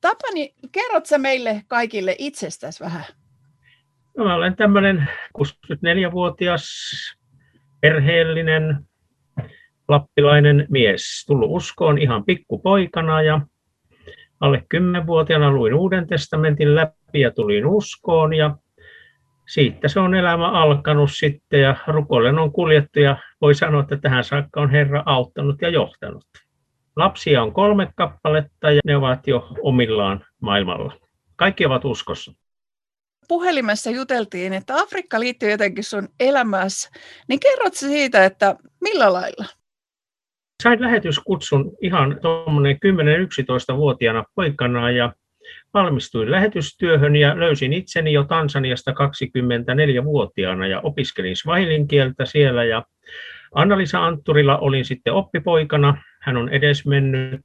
Tapani, kerrot sä meille kaikille itsestäsi vähän? No, mä olen tämmöinen 64-vuotias perheellinen lappilainen mies, tullut uskoon ihan pikkupoikana ja alle 10-vuotiaana luin Uuden testamentin läpi ja tulin uskoon ja siitä se on elämä alkanut sitten ja rukoilen on kuljettu ja voi sanoa, että tähän saakka on Herra auttanut ja johtanut. Lapsia on kolme kappaletta ja ne ovat jo omillaan maailmalla. Kaikki ovat uskossa. Puhelimessa juteltiin, että Afrikka liittyy jotenkin sun elämässä. Niin kerrot siitä, että millä lailla? Sain lähetyskutsun ihan tuommoinen 10-11-vuotiaana poikana ja valmistuin lähetystyöhön ja löysin itseni jo Tansaniasta 24-vuotiaana ja opiskelin swahilin kieltä siellä ja Anna-Lisa Antturilla olin sitten oppipoikana. Hän on edesmennyt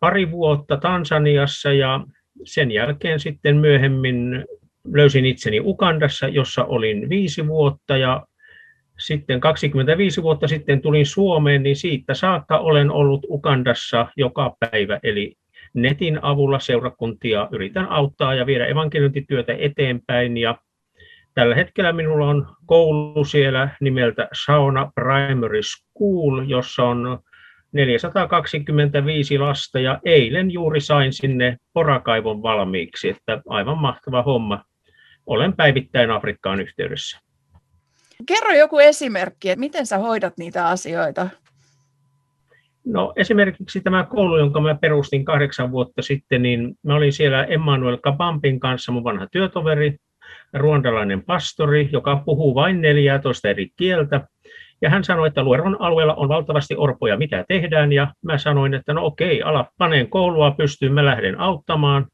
pari vuotta Tansaniassa ja sen jälkeen sitten myöhemmin löysin itseni Ukandassa, jossa olin viisi vuotta ja sitten 25 vuotta sitten tulin Suomeen, niin siitä saakka olen ollut Ukandassa joka päivä, eli netin avulla seurakuntia yritän auttaa ja viedä evankeliointityötä eteenpäin. Ja tällä hetkellä minulla on koulu siellä nimeltä Sauna Primary School, jossa on 425 lasta ja eilen juuri sain sinne porakaivon valmiiksi, että aivan mahtava homma. Olen päivittäin Afrikkaan yhteydessä. Kerro joku esimerkki, että miten sä hoidat niitä asioita? No esimerkiksi tämä koulu, jonka mä perustin kahdeksan vuotta sitten, niin mä olin siellä Emmanuel Kabampin kanssa, mun vanha työtoveri, ruondalainen pastori, joka puhuu vain 14 eri kieltä. Ja hän sanoi, että Lueron alueella on valtavasti orpoja, mitä tehdään. Ja mä sanoin, että no okei, ala paneen koulua pystyyn, mä lähden auttamaan.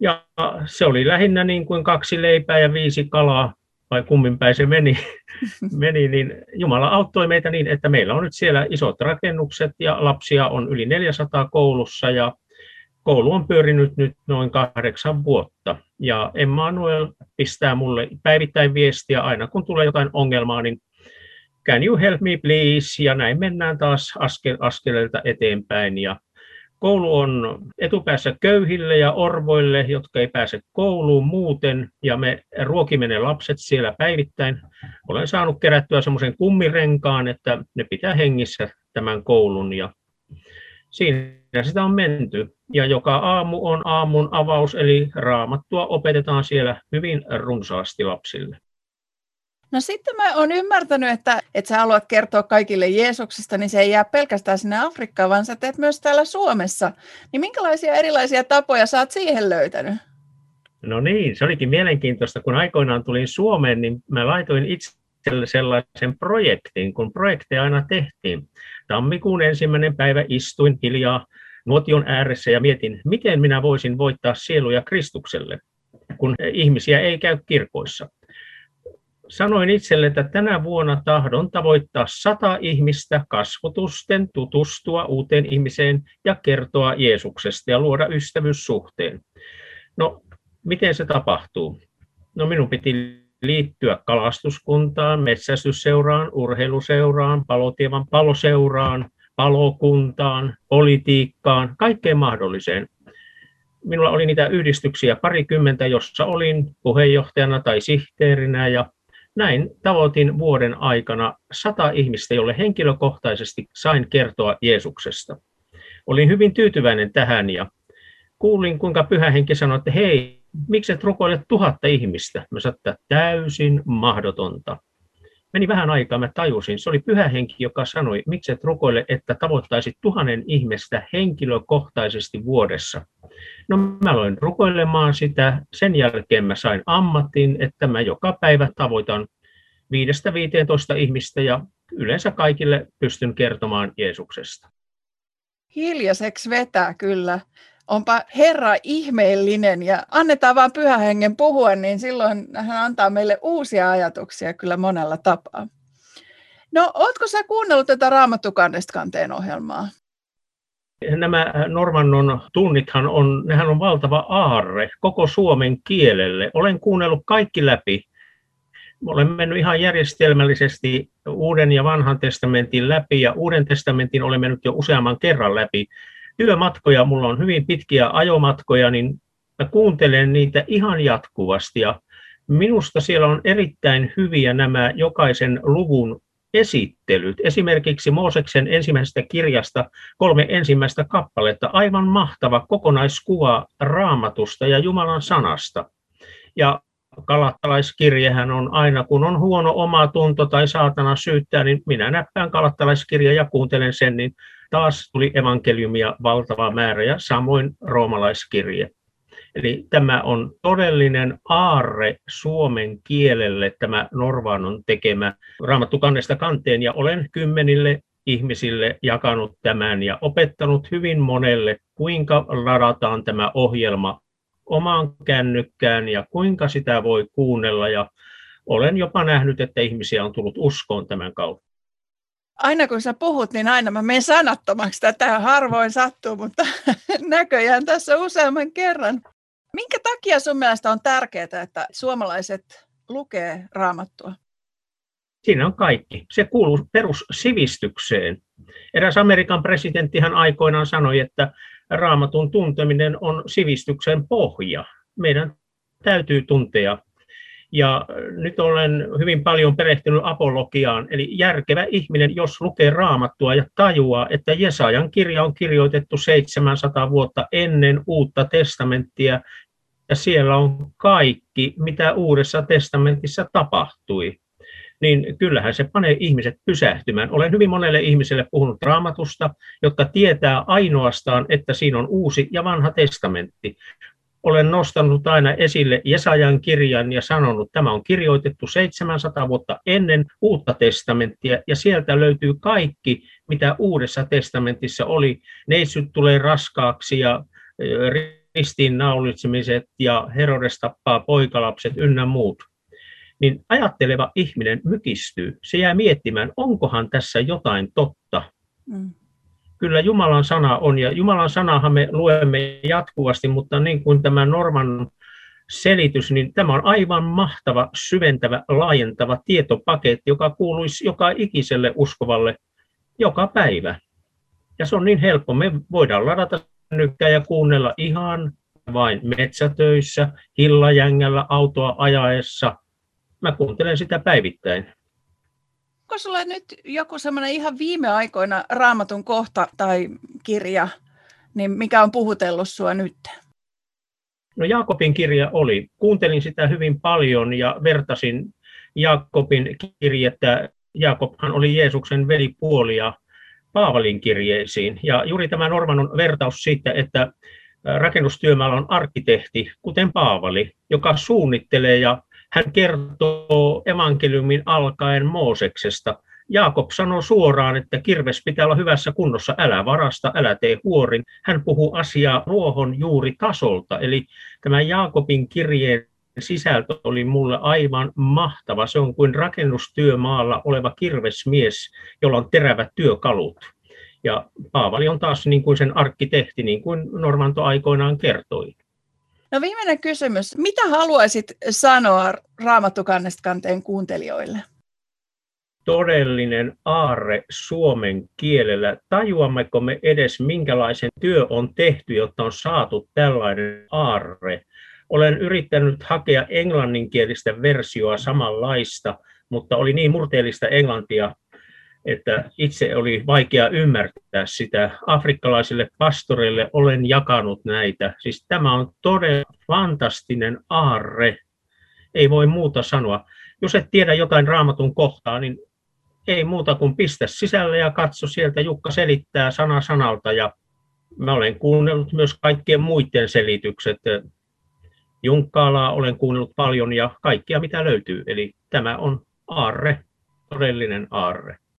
Ja se oli lähinnä niin kuin kaksi leipää ja viisi kalaa vai kummin päin se meni, meni, niin Jumala auttoi meitä niin, että meillä on nyt siellä isot rakennukset ja lapsia on yli 400 koulussa ja koulu on pyörinyt nyt noin kahdeksan vuotta. Ja Emmanuel pistää mulle päivittäin viestiä aina kun tulee jotain ongelmaa, niin can you help me please? Ja näin mennään taas askel, askeleelta eteenpäin. Ja Koulu on etupäässä köyhille ja orvoille, jotka ei pääse kouluun muuten, ja me ruokimme ne lapset siellä päivittäin. Olen saanut kerättyä semmoisen kummirenkaan, että ne pitää hengissä tämän koulun, ja siinä sitä on menty. Ja joka aamu on aamun avaus, eli raamattua opetetaan siellä hyvin runsaasti lapsille. No sitten mä oon ymmärtänyt, että, että sä haluat kertoa kaikille Jeesuksesta, niin se ei jää pelkästään sinne Afrikkaan, vaan sä teet myös täällä Suomessa. Niin minkälaisia erilaisia tapoja sä oot siihen löytänyt? No niin, se olikin mielenkiintoista. Kun aikoinaan tulin Suomeen, niin mä laitoin itselle sellaisen projektin, kun projekteja aina tehtiin. Tammikuun ensimmäinen päivä istuin hiljaa nuotion ääressä ja mietin, miten minä voisin voittaa sieluja Kristukselle, kun ihmisiä ei käy kirkoissa sanoin itselle, että tänä vuonna tahdon tavoittaa sata ihmistä kasvotusten, tutustua uuteen ihmiseen ja kertoa Jeesuksesta ja luoda ystävyyssuhteen. No, miten se tapahtuu? No minun piti liittyä kalastuskuntaan, metsästysseuraan, urheiluseuraan, palotievan paloseuraan, palokuntaan, politiikkaan, kaikkeen mahdolliseen. Minulla oli niitä yhdistyksiä parikymmentä, jossa olin puheenjohtajana tai sihteerinä ja näin tavoitin vuoden aikana sata ihmistä, jolle henkilökohtaisesti sain kertoa Jeesuksesta. Olin hyvin tyytyväinen tähän ja kuulin, kuinka pyhä henki sanoi, että hei, miksi et rukoile tuhatta ihmistä? Mä sanoin, että täysin mahdotonta. Meni vähän aikaa, mä tajusin, se oli pyhä henki, joka sanoi, miksi et rukoile, että tavoittaisit tuhannen ihmistä henkilökohtaisesti vuodessa. No mä aloin rukoilemaan sitä, sen jälkeen mä sain ammatin, että mä joka päivä tavoitan 5-15 ihmistä ja yleensä kaikille pystyn kertomaan Jeesuksesta. Hiljaiseksi vetää kyllä. Onpa Herra ihmeellinen ja annetaan vaan pyhä hengen puhua, niin silloin hän antaa meille uusia ajatuksia kyllä monella tapaa. No, ootko sä kuunnellut tätä Raamattukannesta kanteen ohjelmaa? Nämä Normannon tunnithan on, nehän on valtava aarre koko suomen kielelle. Olen kuunnellut kaikki läpi. Olen mennyt ihan järjestelmällisesti Uuden ja Vanhan testamentin läpi ja Uuden testamentin olen mennyt jo useamman kerran läpi. työmatkoja, mulla on hyvin pitkiä ajomatkoja, niin mä kuuntelen niitä ihan jatkuvasti ja minusta siellä on erittäin hyviä nämä jokaisen luvun esittelyt. Esimerkiksi Mooseksen ensimmäisestä kirjasta kolme ensimmäistä kappaletta, aivan mahtava kokonaiskuva raamatusta ja Jumalan sanasta. Ja kalattalaiskirjehän on aina, kun on huono oma tunto tai saatana syyttää, niin minä näppään kalattalaiskirja ja kuuntelen sen, niin taas tuli evankeliumia valtava määrä ja samoin roomalaiskirje. Eli tämä on todellinen aarre suomen kielelle, tämä Norvanon tekemä Raamattu kannesta kanteen, ja olen kymmenille ihmisille jakanut tämän ja opettanut hyvin monelle, kuinka ladataan tämä ohjelma omaan kännykkään ja kuinka sitä voi kuunnella. Ja olen jopa nähnyt, että ihmisiä on tullut uskoon tämän kautta. Aina kun sä puhut, niin aina mä menen sanattomaksi. Tätä harvoin sattuu, mutta näköjään tässä useamman kerran. Minkä takia sun mielestä on tärkeää, että suomalaiset lukee raamattua? Siinä on kaikki. Se kuuluu perussivistykseen. Eräs Amerikan presidenttihan aikoinaan sanoi, että raamatun tunteminen on sivistyksen pohja. Meidän täytyy tuntea. Ja nyt olen hyvin paljon perehtynyt apologiaan, eli järkevä ihminen, jos lukee raamattua ja tajuaa, että Jesajan kirja on kirjoitettu 700 vuotta ennen uutta testamenttia, ja siellä on kaikki, mitä Uudessa testamentissa tapahtui, niin kyllähän se panee ihmiset pysähtymään. Olen hyvin monelle ihmiselle puhunut raamatusta, jotka tietää ainoastaan, että siinä on uusi ja vanha testamentti. Olen nostanut aina esille Jesajan kirjan ja sanonut, että tämä on kirjoitettu 700 vuotta ennen uutta testamenttia, ja sieltä löytyy kaikki, mitä uudessa testamentissa oli. Neitsyt tulee raskaaksi ja ristiinnaulitsemiset ja Herodes tappaa poikalapset ynnä muut, niin ajatteleva ihminen mykistyy. Se jää miettimään, onkohan tässä jotain totta. Mm. Kyllä Jumalan sana on, ja Jumalan sanahan me luemme jatkuvasti, mutta niin kuin tämä Norman selitys, niin tämä on aivan mahtava, syventävä, laajentava tietopaketti, joka kuuluisi joka ikiselle uskovalle joka päivä. Ja se on niin helppo. Me voidaan ladata nykkää ja kuunnella ihan vain metsätöissä, hillajängällä, autoa ajaessa. Mä kuuntelen sitä päivittäin. Onko sulla nyt joku semmoinen ihan viime aikoina raamatun kohta tai kirja, niin mikä on puhutellut sua nyt? No Jaakobin kirja oli. Kuuntelin sitä hyvin paljon ja vertasin Jaakobin kirjettä. Jaakobhan oli Jeesuksen velipuoli ja Paavalin kirjeisiin. Ja juuri tämä Norman on vertaus siitä, että rakennustyömaalla on arkkitehti, kuten Paavali, joka suunnittelee ja hän kertoo evankeliumin alkaen Mooseksesta. Jaakob sanoo suoraan, että kirves pitää olla hyvässä kunnossa, älä varasta, älä tee huorin. Hän puhuu asiaa ruohon juuri tasolta, eli tämä Jaakobin kirjeen sisältö oli mulle aivan mahtava. Se on kuin rakennustyömaalla oleva kirvesmies, jolla on terävät työkalut. Ja Paavali on taas niin kuin sen arkkitehti, niin kuin Normanto aikoinaan kertoi. No viimeinen kysymys. Mitä haluaisit sanoa Raamattukannesta kanteen kuuntelijoille? Todellinen aarre suomen kielellä. Tajuammeko me edes, minkälaisen työ on tehty, jotta on saatu tällainen aarre? Olen yrittänyt hakea englanninkielistä versioa samanlaista, mutta oli niin murteellista englantia, että itse oli vaikea ymmärtää sitä. Afrikkalaisille pastoreille olen jakanut näitä. Siis tämä on todella fantastinen aarre. Ei voi muuta sanoa. Jos et tiedä jotain raamatun kohtaa, niin ei muuta kuin pistä sisälle ja katso sieltä. Jukka selittää sana sanalta ja mä olen kuunnellut myös kaikkien muiden selitykset. Junkkaalaa olen kuunnellut paljon ja kaikkia mitä löytyy. Eli tämä on aarre, todellinen aarre.